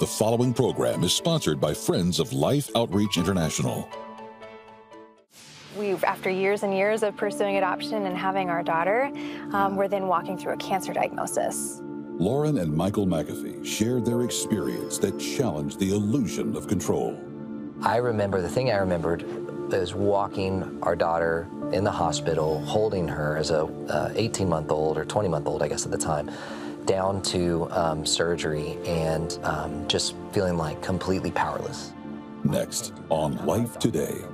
The following program is sponsored by Friends of Life Outreach International. We, after years and years of pursuing adoption and having our daughter, um, we're then walking through a cancer diagnosis. Lauren and Michael McAfee shared their experience that challenged the illusion of control. I remember the thing I remembered is walking our daughter in the hospital, holding her as a 18 month old or 20 month old, I guess at the time, down to um, surgery and um, just feeling like completely powerless. Next on Life Today.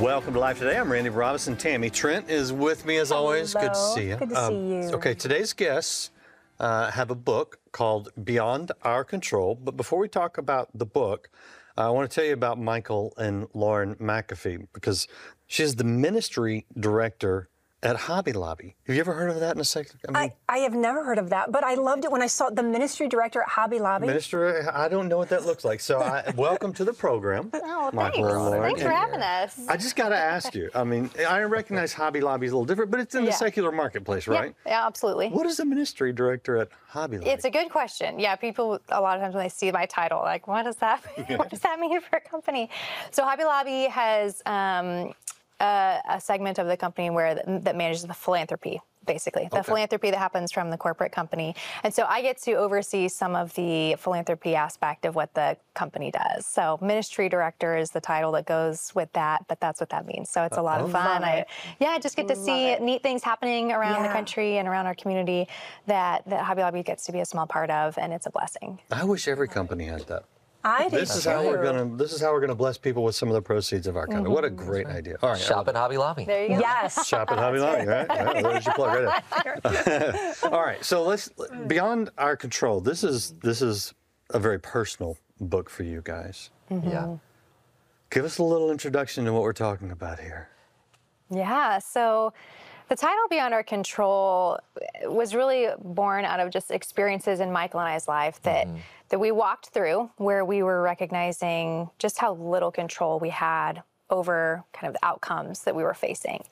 Welcome to Life Today. I'm Randy Robison. Tammy Trent is with me as always. Good to see you. Good to see you. Okay, today's guests uh, have a book called Beyond Our Control. But before we talk about the book, I want to tell you about Michael and Lauren McAfee because she's the ministry director at Hobby Lobby. Have you ever heard of that in a second? I, mean, I, I, have never heard of that, but I loved it when I saw the ministry director at Hobby Lobby. Minister, I don't know what that looks like. So, I, welcome to the program. Oh, thanks. Thanks for having us. I just got to ask you. I mean, I recognize Hobby Lobby is a little different, but it's in yeah. the secular marketplace, right? Yeah, yeah, absolutely. What is the ministry director at Hobby Lobby? It's a good question. Yeah, people a lot of times when they see my title, like, what does that? what does that mean for a company? So, Hobby Lobby has. Um, a, a segment of the company where that manages the philanthropy basically. The okay. philanthropy that happens from the corporate company. And so i get to oversee some of the philanthropy aspect of what the company does. So ministry director is the title that goes with that but that's what that means. So it's a uh, lot of fun. i yeah i just get to Love see it. neat things happening around yeah. the country and around our community that that hobby lobby gets to be a small part of and it's a blessing. I wish every company had that I this is how we're gonna. This is how we're gonna bless people with some of the proceeds of our company. Mm-hmm. What a mm-hmm. great idea! All right, shop at Hobby Lobby. There you go. Yes, shop at Hobby Lobby. Right? right. There's your plug right there. All right, so let's beyond our control. This is this is a very personal book for you guys. Mm-hmm. Yeah. Give us a little introduction to what we're talking about here. Yeah. So. The title Beyond Our Control was really born out of just experiences in Michael and I's life that mm-hmm that we walked through where we were recognizing just how little control we had over kind of the outcomes that we were facing.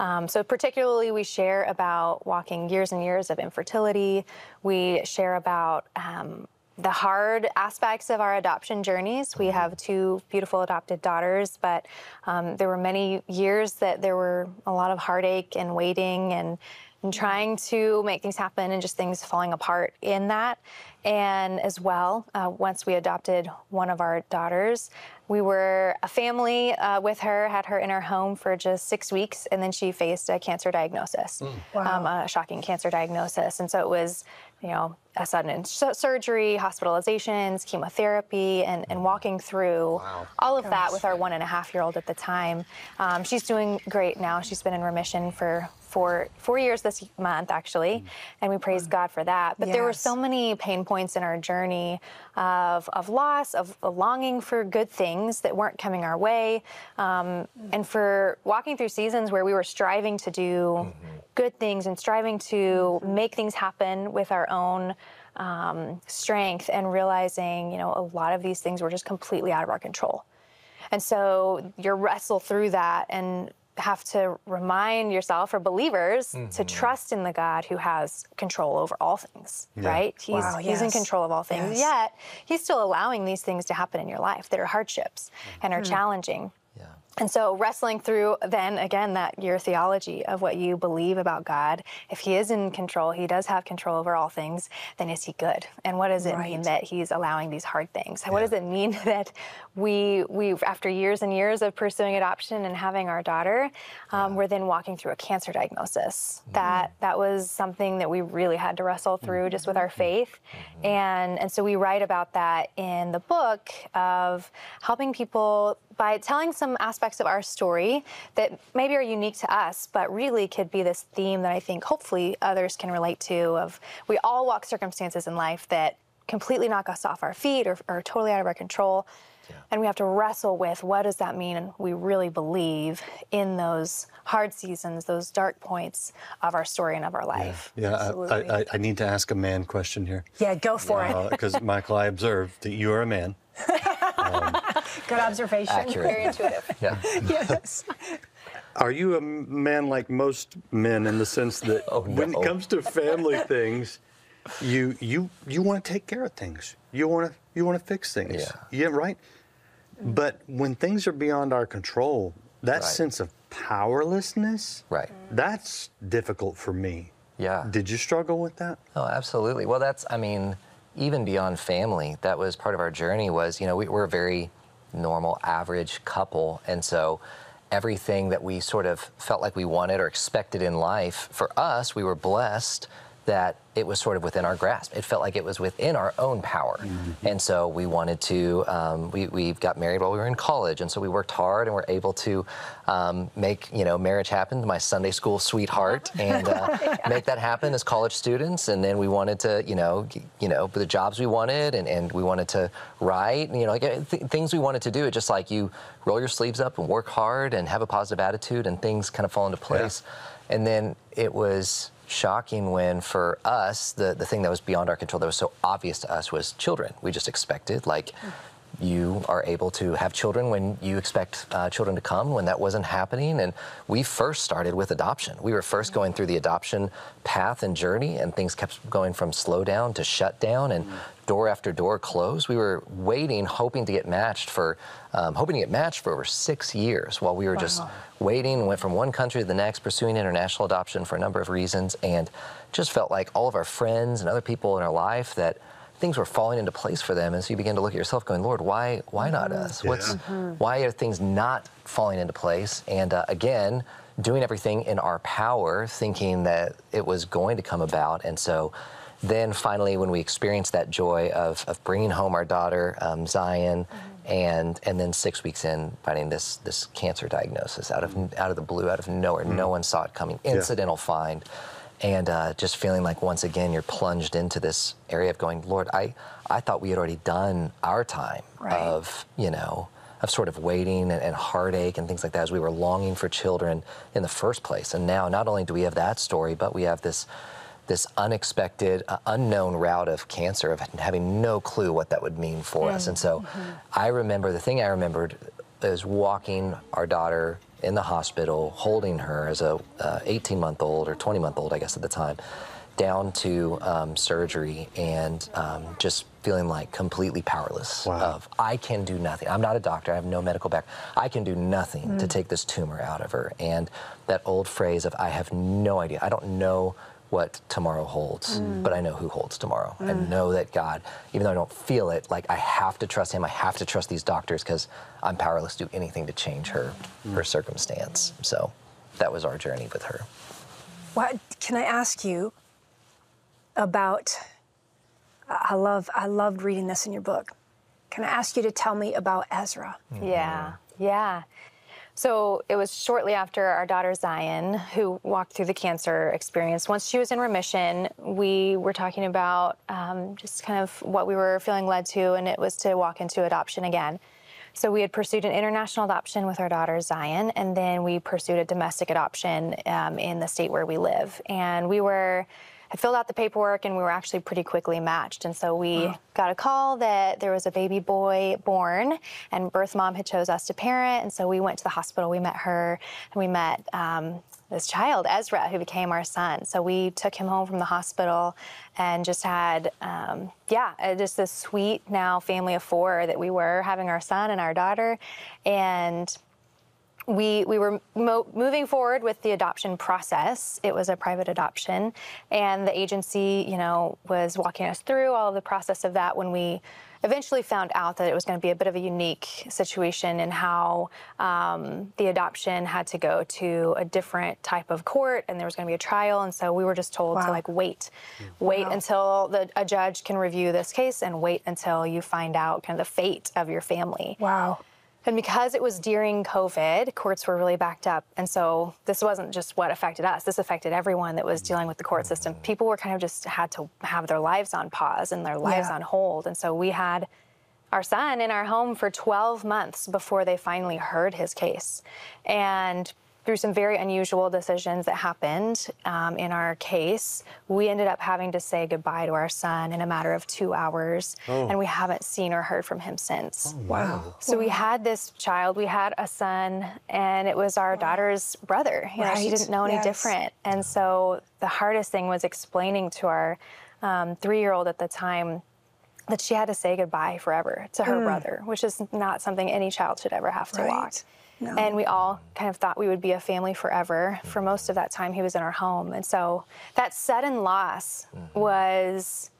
Um, so, particularly, we share about walking years and years of infertility. We share about um, the hard aspects of our adoption journeys. We have two beautiful adopted daughters, but um, there were many years that there were a lot of heartache and waiting and and trying to make things happen and just things falling apart in that. And as well, uh, once we adopted one of our daughters, we were a family uh, with her, had her in our home for just six weeks, and then she faced a cancer diagnosis, mm. wow. um, a shocking cancer diagnosis. And so it was, you know, a sudden surgery, hospitalizations, chemotherapy, and, and walking through wow. all of Gosh. that with our one and a half year old at the time. Um, she's doing great now. She's been in remission for for four years this month, actually, mm. and we praise God for that. But yes. there were so many pain points in our journey of, of loss, of, longing for good things that weren't coming our way, um, and for walking through seasons where we were striving to do mm-hmm. good things and striving to make things happen with our own. Um, strength and realizing, you know, a lot of these things were just completely out of our control. And so you wrestle through that and have to remind yourself or believers mm-hmm. to trust in the God who has control over all things, yeah. right? He's wow, yes. he's in control of all things. Yes. Yet he's still allowing these things to happen in your life that are hardships mm-hmm. and are mm-hmm. challenging. And so, wrestling through then again that your theology of what you believe about God, if He is in control, He does have control over all things, then is He good? And what does it right. mean that He's allowing these hard things? Yeah. What does it mean that we, we, after years and years of pursuing adoption and having our daughter, um, we're then walking through a cancer diagnosis? Mm-hmm. That that was something that we really had to wrestle through mm-hmm. just with our faith, mm-hmm. and and so we write about that in the book of helping people by telling some aspects of our story that maybe are unique to us, but really could be this theme that I think hopefully others can relate to of we all walk circumstances in life that completely knock us off our feet or, or totally out of our control. And we have to wrestle with what does that mean? And we really believe in those hard seasons, those dark points of our story and of our life. Yeah, I, I, I need to ask a man question here. Yeah, go for it. Because, Michael, I observed that you are a man. Good observation. Accurate. Very intuitive. Yeah. yes. Are you a man like most men in the sense that Oh, when it comes to family things, you you you want to take care of things. You want to you want to fix things. Yeah. Yeah, right. But when things are beyond our control, that Right. sense of powerlessness, Right. that's difficult for me. Yeah. Did you struggle with that? Oh, absolutely. Well, that's, I mean, even beyond family, that was part of our journey was, you know, we, we're very normal, average couple. And so everything that we sort of felt like we wanted or expected in life, for us, we were blessed that it was sort of within our grasp. It felt like it was within our own power. And so we wanted to, um, we, we got married while we were in college. And so we worked hard and were able to um, make, you know, marriage happen, my Sunday school sweetheart, and uh, make that happen as college students. And then we wanted to, you know, you know, the jobs we wanted and, and we wanted to write, you know, like uh, th- things we wanted to do. It's just like you roll your sleeves up and work hard and have a positive attitude and things kind of fall into place. And then it was shocking when for us the, the thing that was beyond our control that was so obvious to us was children. We just expected like you are able to have children when you expect uh, children to come when that wasn't happening. And we first started with adoption. We were first going through the adoption path and journey and things kept going from slow down to shut down and door after door closed. We were waiting hoping to get matched for um, hoping to get matched for over six years while we were just waiting went from one country to the next pursuing international adoption for a number of reasons and just felt like all of our friends and other people in our life that things were falling into place for them. And so you begin to look at yourself going lord why why not us? What's why are things not falling into place? And uh, again doing everything in our power thinking that it was going to come about. And so then finally when we experienced that joy of, of bringing home our daughter um, zion and and then six weeks in finding this this cancer diagnosis out of out of the blue out of nowhere. No one saw it coming. Incidental find and uh, just feeling like once again you're plunged into this area of going lord i i thought we had already done our time Right. of you know of sort of waiting and, and heartache and things like that as we were longing for children in the first place. And now not only do we have that story but we have this this unexpected uh, unknown route of cancer of having no clue what that would mean for us. And so i remember the thing i remembered is walking our daughter in the hospital, holding her as a 18 month old or 20 month old, I guess at the time, down to um, surgery and um, just feeling like completely powerless. Wow. Of I can do nothing. I'm not a doctor. I have no medical background. I can do nothing to take this tumor out of her. And that old phrase of I have no idea. I don't know what tomorrow holds, mm. but I know who holds tomorrow. I mm. know that God, even though I don't feel it, like I have to trust Him. I have to trust these doctors because I'm powerless to do anything to change her mm. her circumstance. So that was our journey with her. What can I ask you about? I love I loved reading this in your book. Can I ask you to tell me about Ezra? Yeah, yeah. So it was shortly after our daughter Zion, who walked through the cancer experience. Once she was in remission, we were talking about um, just kind of what we were feeling led to, and it was to walk into adoption again. So we had pursued an international adoption with our daughter Zion, and then we pursued a domestic adoption um, in the state where we live. And we were had filled out the paperwork, and we were actually pretty quickly matched. And so we got a call that there was a baby boy born, and birth mom had chose us to parent. And so we went to the hospital. We met her, and we met. Um, this child, Ezra, who became our son. So we took him home from the hospital and just had, um, yeah, uh, just this sweet now family of four that we were having our son and our daughter. And we we were mo- moving forward with the adoption process. It was a private adoption, and the agency, you know, was walking us through all of the process of that when we eventually found out that it was going to be a bit of a unique situation in how um, the adoption had to go to a different type of court and there was going to be a trial. And so we were just told to like wait. Wait until the, a judge can review this case and wait until you find out kind of the fate of your family. Wow. And because it was during COVID, courts were really backed up. And so this wasn't just what affected us, this affected everyone that was dealing with the court system. People were kind of just had to have their lives on pause and their lives Yeah. on hold. And so we had our son in our home for 12 months before they finally heard his case. And through some very unusual decisions that happened um, in our case, we ended up having to say goodbye to our son in a matter of two hours. And we haven't seen or heard from him since. Wow. So we had this child, we had a son, and it was our daughter's brother. You know, she didn't know any Yes. different. And so the hardest thing was explaining to our um, three year old at the time that she had to say goodbye forever to her brother, which is not something any child should ever have to walk. Mm. Right. No. And we all kind of thought we would be a family forever. For most of that time, he was in our home. And so that sudden loss was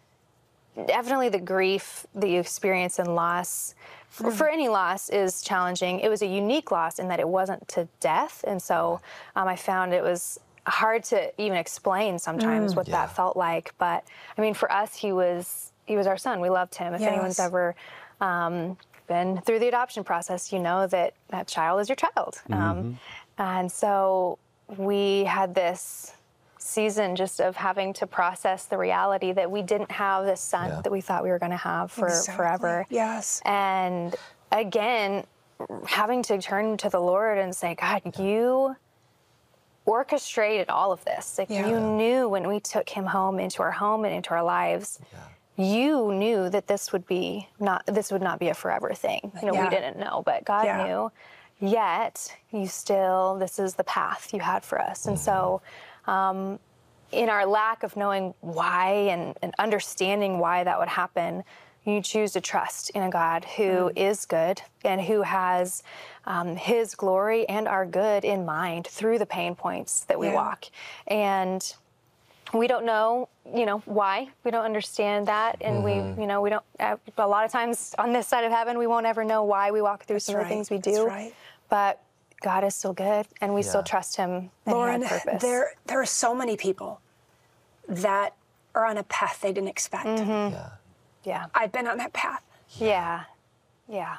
definitely the grief that you experience in loss for, for any loss is challenging it was a unique loss in that it wasn't to death and so um, i found it was hard to even explain sometimes what Yeah. that felt like but i mean for us he was he was our son we loved him if anyone's ever um, been through the adoption process you know that that child is your child um, and so we had this season just of having to process the reality that we didn't have this son Yeah. that we thought we were going to have for Exactly. forever. Yes. And again, having to turn to the Lord and say, God, you orchestrated all of this. Like Yeah. you knew when we took him home into our home and into our lives. You knew that this would be not this would not be a forever thing. You know, Yeah. we didn't know, but God Yeah. knew. Yet you still this is the path you had for us. And so um, in our lack of knowing why and, and understanding why that would happen, you choose to trust in a God who is good and who has um, His glory and our good in mind through the pain points that we Yeah. walk. And we don't know, you know, why. We don't understand that, and we, you know, we don't. Uh, a lot of times on this side of heaven, we won't ever know why we walk through some of the things we That's do. right. But God is still good, and we still trust Him. And Lauren, purpose. there there are so many people that are on a path they didn't expect. Mm-hmm. Yeah. yeah. I've been on that path. Yeah. Yeah.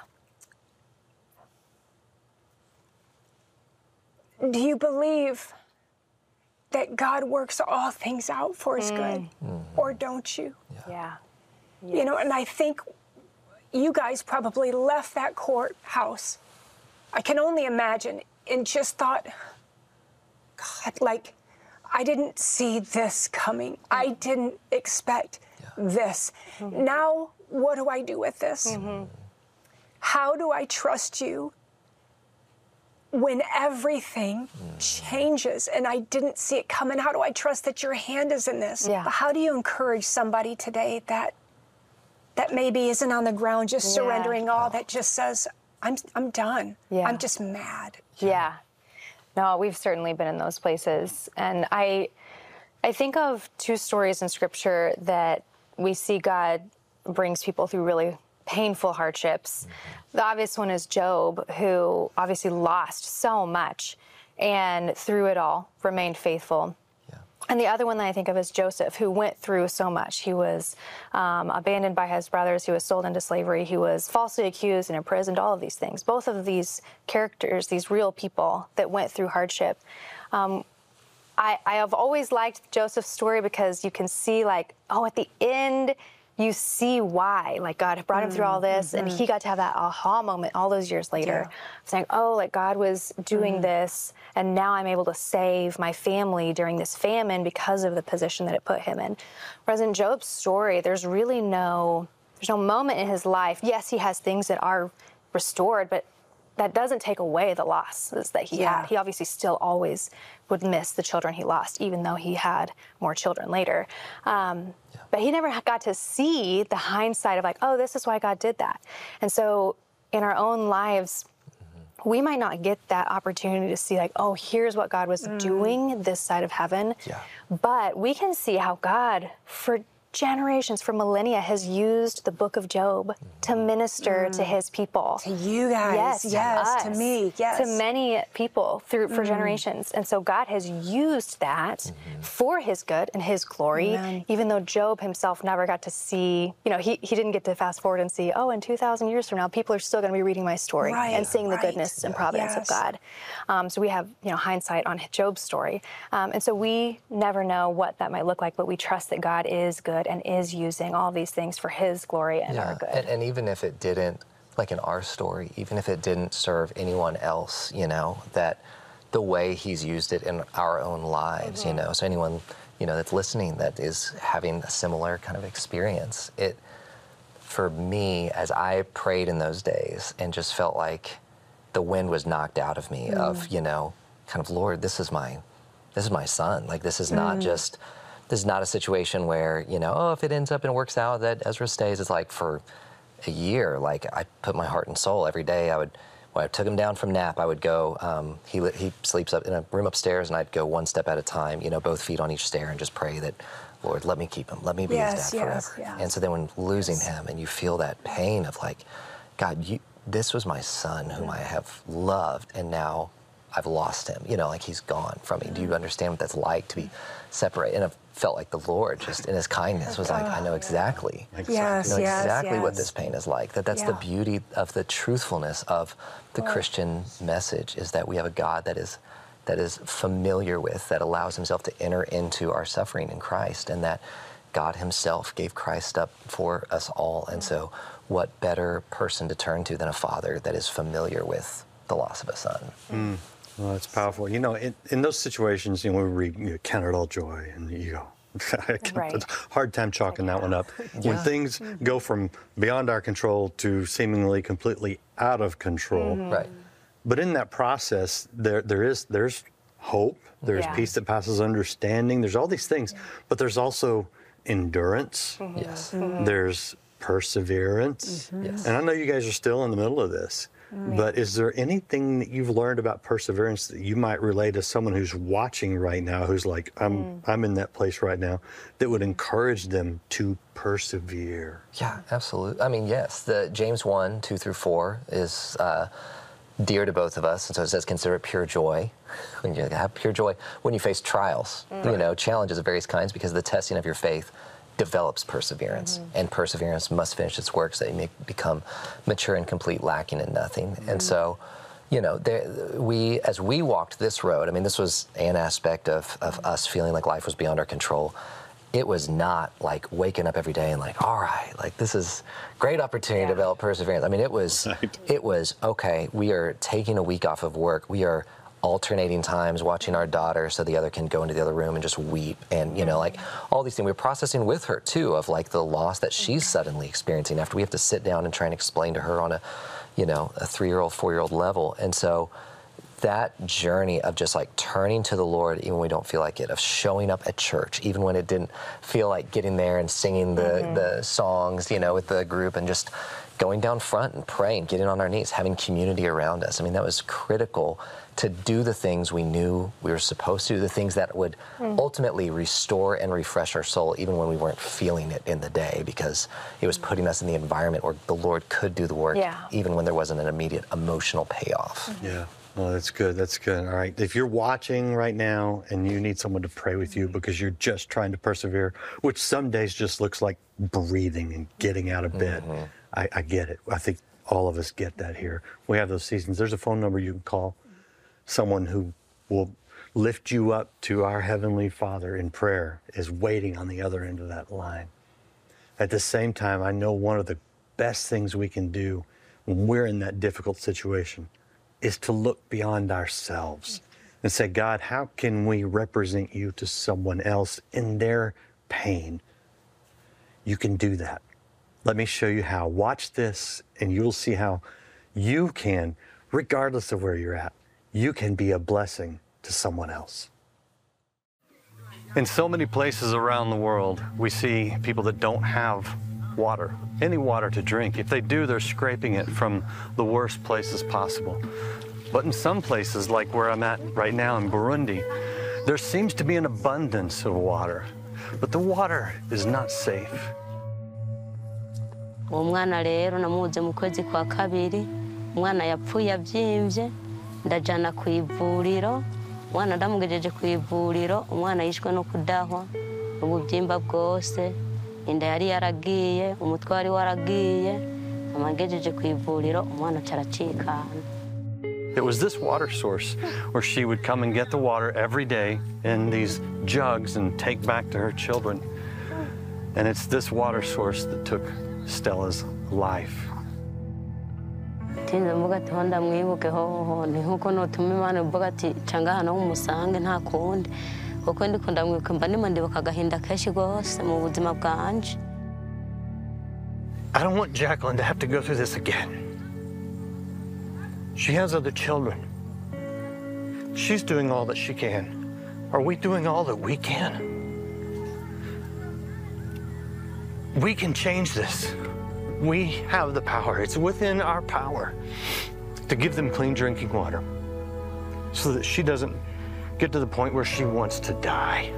Do you believe that God works all things out for his hmm. good? Mm-hmm. Or don't you? Yeah. You know, and I think you guys probably left that courthouse. I can only imagine and just thought, God, like, I didn't see this coming. I mm-hmm. didn't expect this. Mm-hmm. Now, what do I do with this? How do I trust you when everything mm. changes and I didn't see it coming? How do I trust that your hand is in this? Yeah. But how do you encourage somebody today that that maybe isn't on the ground just Yeah. surrendering all that just says I'm I'm done. Yeah. I'm just mad. Yeah. No, we've certainly been in those places. And I I think of two stories in scripture that we see God brings people through really painful hardships. The obvious one is Job, who obviously lost so much and through it all remained faithful. And the other one that I think of is Joseph, who went through so much. He was um, abandoned by his brothers. He was sold into slavery. He was falsely accused and imprisoned, all of these things. Both of these characters, these real people that went through hardship. Um, I, I have always liked Joseph's story because you can see, like, oh, at the end, you see why. Like, God brought him through all this, and he got to have that aha moment all those years later, saying, oh, like, God was doing this, and now I'm able to save my family during this famine because of the position that it put him in. Whereas in Job's story, there's really no, there's no moment in his life. Yes, he has things that are restored, but that doesn't take away the losses that he Yeah. had. He obviously still always would miss the children he lost, even though he had more children later. Um, But he never got to see the hindsight of like, oh, this is why God did that. And so in our own lives, mm-hmm. we might not get that opportunity to see like, oh, here's what God was mm. doing this side of heaven. Yeah. But we can see how God, for generations, for millennia, has used the book of Job to minister to his people. To you guys, Yes, yes, to us, me, yes. To many people through for generations. And so God has used that for his good and his glory, Amen. even though Job himself never got to see, you know, he, he didn't get to fast forward and see, oh, in 2,000 years from now, people are still going to be reading my story Right, and seeing the right. goodness and providence Yes. of God. Um, so we have, you know, hindsight on Job's story. Um, and so we never know what that might look like, but we trust that God is good and is using all these things for his glory and our good. And, and even if it didn't, like in our story, even if it didn't serve anyone else, you know, that the way he's used it in our own lives, you mm-hmm. know, so anyone, you know, that's listening that is having a similar kind of experience, it, for me, as I prayed in those days and just felt like the wind was knocked out of me of, mm. you know, kind of, Lord, this is my, this is my son. Like, this is not mm. just, this is not a situation where, you know, oh, if it ends up and works out that Ezra stays, it's like for a year, like I put my heart and soul every day. I would, when I took him down from nap, I would go, um, he, he sleeps up in a room upstairs and I'd go one step at a time, you know, both feet on each stair and just pray that, Lord, let me keep him. Let me be Yes, his dad yes, forever. yes. And so then when losing him and you feel that pain of like, God, you, this was my son whom mm-hmm. I have loved and now I've lost him. You know, like he's gone from me. Do you mm-hmm. understand what that's like to be mm-hmm. separated? And I felt like the Lord just in his kindness was like, I know exactly. Yes, I know yes, exactly what this pain is like. That that's the beauty of the truthfulness of the Christian message is that we have a God that is that is familiar with, that allows himself to enter into our suffering in Christ, and that God himself gave Christ up for us all. And so what better person to turn to than a father that is familiar with the loss of a son? Mm. Well, that's powerful. You know, in, in those situations, you know, we read, you know, count it all joy, and you go, I can- Right. a hard time chalking that one up. When things mm-hmm. go from beyond our control to seemingly completely out of control. Mm-hmm. Right. But in that process, there there is there's hope, there's Yeah. peace that passes understanding, there's all these things, but there's also endurance, mm-hmm. Yes. there's perseverance. Yes. And I know you guys are still in the middle of this, but is there anything that you've learned about perseverance that you might relate to someone who's watching right now, who's like, I'm I'm in that place right now, that would encourage them to persevere? Yeah, absolutely. I mean, yes, the James 1, 2 through 4 is uh, dear to both of us. And so it says, consider it pure joy. When you have pure joy when you face trials, you know, challenges of various kinds, because of the testing of your faith develops perseverance. Mm-hmm. And perseverance must finish its work so that you may become mature and complete, lacking in nothing. And mm-hmm. so, you know, there, we, as we walked this road, I mean, this was an aspect of, of us feeling like life was beyond our control it was not like waking up every day and like, all right, like this is great opportunity to develop perseverance. I mean, it was, it was okay. We are taking a week off of work. We are alternating times watching our daughter so the other can go into the other room and just weep and you know like all these things. We're processing with her too of like the loss that she's mm-hmm. suddenly experiencing after we have to sit down and try and explain to her on a you know a three-year-old four-year-old level. And so that journey of just like turning to the Lord even when we don't feel like it, of showing up at church, even when it didn't feel like getting there and singing the, mm-hmm. the songs, you know, with the group and just going down front and praying, getting on our knees, having community around us. I mean, that was critical to do the things we knew we were supposed to do, the things that would hmm. ultimately restore and refresh our soul, even when we weren't feeling it in the day, because it was putting us in the environment where the Lord could do the work, Yeah. even when there wasn't an immediate emotional payoff. Yeah. Well, that's good. That's good. All right. If you're watching right now and you need someone to pray with you mm-hmm. because you're just trying to persevere, which some days just looks like breathing and getting out of bed, mm-hmm. I, I get it. I think all of us get that here. We have those seasons. There's a phone number you can call, someone who will lift you up to our Heavenly Father in prayer is waiting on the other end of that line. At the same time, I know one of the best things we can do when we're in that difficult situation is to look beyond ourselves and say, God, how can we represent you to someone else in their pain? You can do that. Let me show you how. Watch this, and you'll see how you can, regardless of where you're at, you can be a blessing to someone else. In so many places around the world, we see people that don't have water, any water to drink. If they do, they're scraping it from the worst places possible. But in some places, like where I'm at right now in Burundi, there seems to be an abundance of water. but the water is not safe. rero mu kwezi kwa kabiri umwana yapfuye abyimbye ku ivuriro umwana ndamugejeje ku ivuriro umwana yishwe no kudahwa ububyimba bwose inda yari yaragiye waragiye ku ivuriro umwana aracikana It was this water source where she would come and get the water every day in these jugs and take back to her children. And it's this water source that took Stella's life. tinze mvuga ati ho ndamwibuke hoho ni nkuko nutuma imana ivuga ati canga hano umusange nta kundi ndiko ndamwibuka mba ndibuka mu buzima bwanje I don't want Jacqueline to have to go through this again. She has other children. She's doing all that she can. Are we doing all that we can? We can change this. We have the power. It's within our power to give them clean drinking water so that she doesn't get to the point where she wants to die.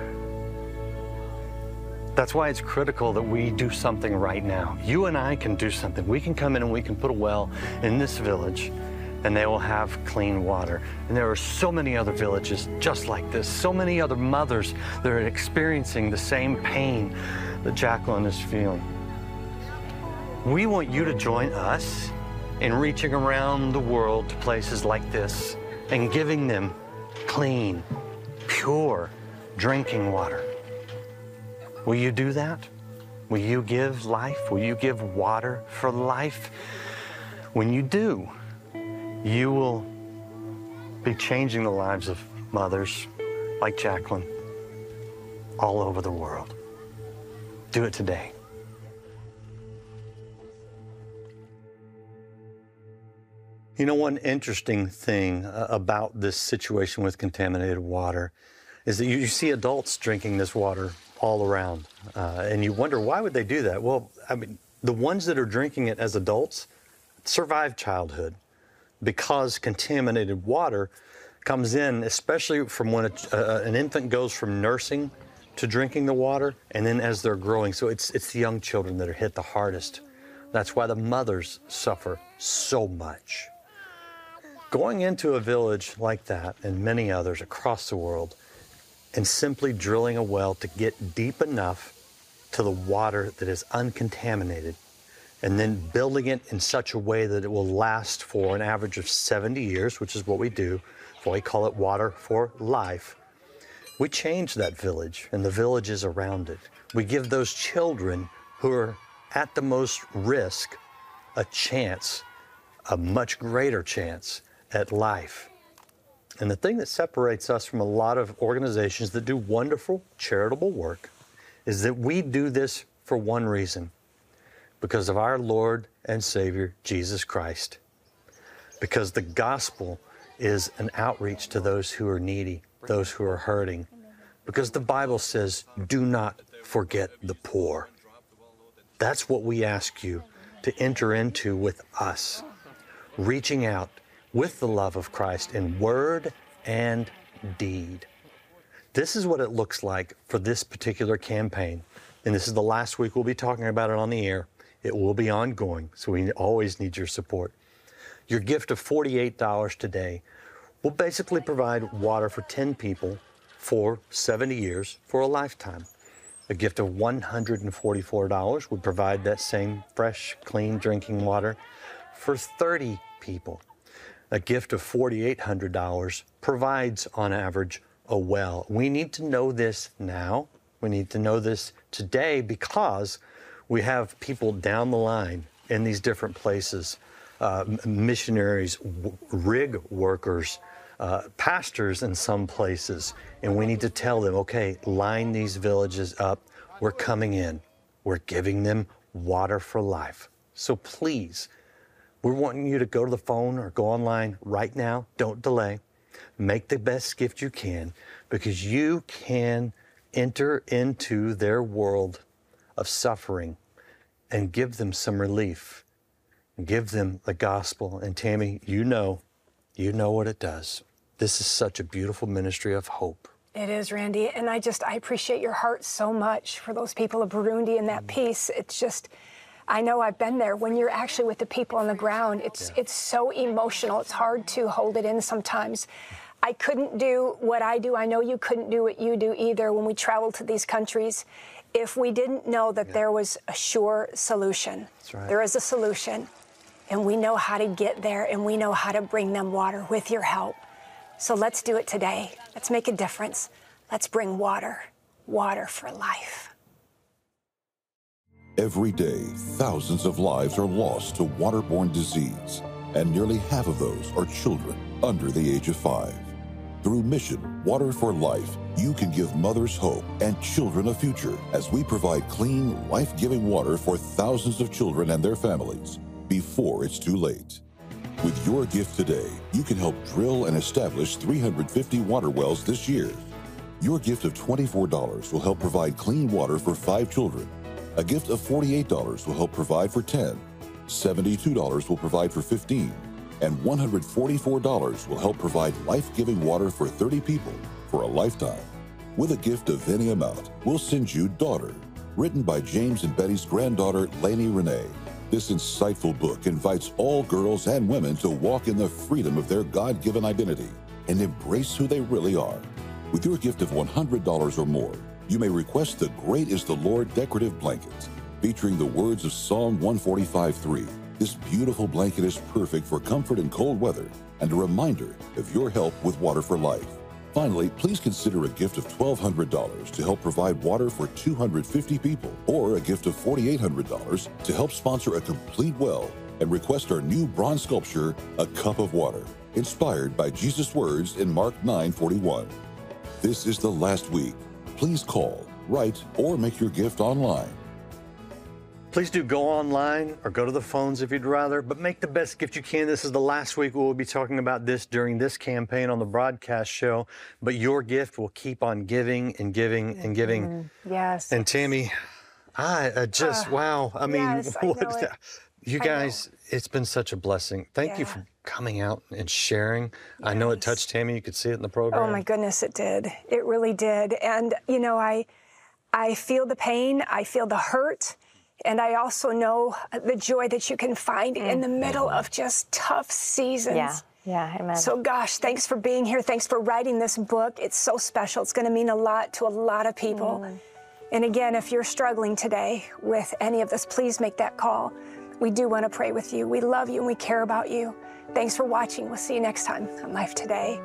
That's why it's critical that we do something right now. You and I can do something. We can come in and we can put a well in this village and they will have clean water. And there are so many other villages just like this, so many other mothers that are experiencing the same pain that Jacqueline is feeling. We want you to join us in reaching around the world to places like this and giving them clean, pure drinking water. Will you do that? Will you give life? Will you give water for life? When you do, you will be changing the lives of mothers like Jacqueline all over the world. Do it today. You know, one interesting thing uh, about this situation with contaminated water is that you, you see adults drinking this water all around, uh, and you wonder why would they do that? Well, I mean, the ones that are drinking it as adults survive childhood because contaminated water comes in, especially from when a, uh, an infant goes from nursing to drinking the water, and then as they're growing. So it's it's the young children that are hit the hardest. That's why the mothers suffer so much. Going into a village like that and many others across the world and simply drilling a well to get deep enough to the water that is uncontaminated and then building it in such a way that it will last for an average of 70 years, which is what we do. We call it water for life. We change that village and the villages around it. We give those children who are at the most risk a chance, a much greater chance at life. And the thing that separates us from a lot of organizations that do wonderful charitable work is that we do this for one reason because of our Lord and Savior, Jesus Christ. Because the gospel is an outreach to those who are needy, those who are hurting. Because the Bible says, do not forget the poor. That's what we ask you to enter into with us, reaching out with the love of Christ in word and deed. This is what it looks like for this particular campaign. And this is the last week we'll be talking about it on the air. It will be ongoing, so we always need your support. Your gift of $48 today will basically provide water for 10 people for 70 years for a lifetime. A gift of $144 would provide that same fresh, clean drinking water for 30 people. A gift of $4,800 provides, on average, a well. We need to know this now. We need to know this today because we have people down the line in these different places uh, missionaries, rig workers, uh, pastors in some places, and we need to tell them, okay, line these villages up. We're coming in. We're giving them water for life. So please, we're wanting you to go to the phone or go online right now. Don't delay. Make the best gift you can because you can enter into their world of suffering and give them some relief. Give them the gospel. And Tammy, you know, you know what it does. This is such a beautiful ministry of hope. It is, Randy. And I just, I appreciate your heart so much for those people of Burundi and that mm. peace. It's just, I know I've been there. When you're actually with the people on the ground, it's, it's so emotional. It's hard to hold it in sometimes. I couldn't do what I do. I know you couldn't do what you do either when we travel to these countries if we didn't know that there was a sure solution. right. There is a solution, and we know how to get there, and we know how to bring them water with your help. So let's do it today. Let's make a difference. Let's bring water, water for life. Every day, thousands of lives are lost to waterborne disease, and nearly half of those are children under the age of five. Through Mission Water for Life, you can give mothers hope and children a future as we provide clean, life giving water for thousands of children and their families before it's too late. With your gift today, you can help drill and establish 350 water wells this year. Your gift of $24 will help provide clean water for five children. A gift of $48 will help provide for 10. $72 will provide for 15 and $144 will help provide life giving water for 30 people for a lifetime. With a gift of any amount, we'll send you Daughter, written by James and Betty's granddaughter, Lainey Renee. This insightful book invites all girls and women to walk in the freedom of their God given identity and embrace who they really are. With your gift of $100 or more, you may request the Great is the Lord decorative blanket, featuring the words of Psalm 145.3. this beautiful blanket is perfect for comfort in cold weather and a reminder of your help with Water for Life. Finally, please consider a gift of $1,200 to help provide water for 250 people, or a gift of $4,800 to help sponsor a complete well and request our new bronze sculpture, A Cup of Water, inspired by Jesus' words in Mark 9:41. This is the last week. Please call, write, or make your gift online Please do go online or go to the phones if you'd rather, but make the best gift you can. This is the last week we will be talking about this during this campaign on the broadcast show, but your gift will keep on giving and giving and giving. Mm-hmm. Yes. And Tammy, I uh, just, Uh, wow. I mean, yes, I what know is You guys, it's been such a blessing. Thank you for coming out and sharing. I know it touched Tammy. You could see it in the program. Oh my goodness, it did. It really did. And you know, I I feel the pain, I feel the hurt, and I also know the joy that you can find in the mm. middle of just tough seasons. Yeah, yeah, amen. So gosh, thanks for being here. Thanks for writing this book. It's so special. It's going to mean a lot to a lot of people. Mm. And again, if you're struggling today with any of this, please make that call. We do want to pray with you. We love you and we care about you. Thanks for watching. We'll see you next time on Life Today.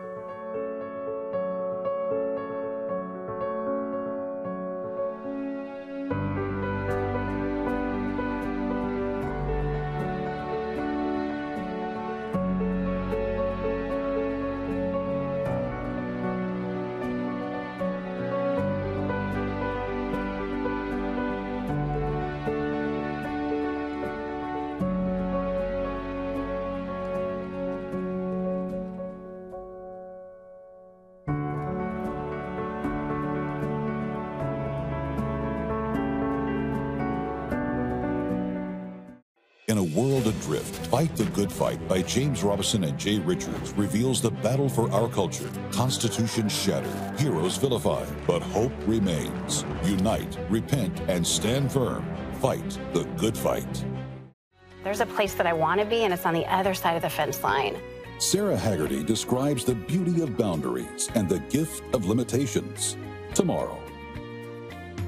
World adrift, Fight the Good Fight by James Robison and Jay Richards reveals the battle for our culture. Constitution shattered, heroes vilified, but hope remains. Unite, repent, and stand firm. Fight the good fight. There's a place that I want to be, and it's on the other side of the fence line. Sara Hagerty describes the beauty of boundaries and the gift of limitations. Tomorrow.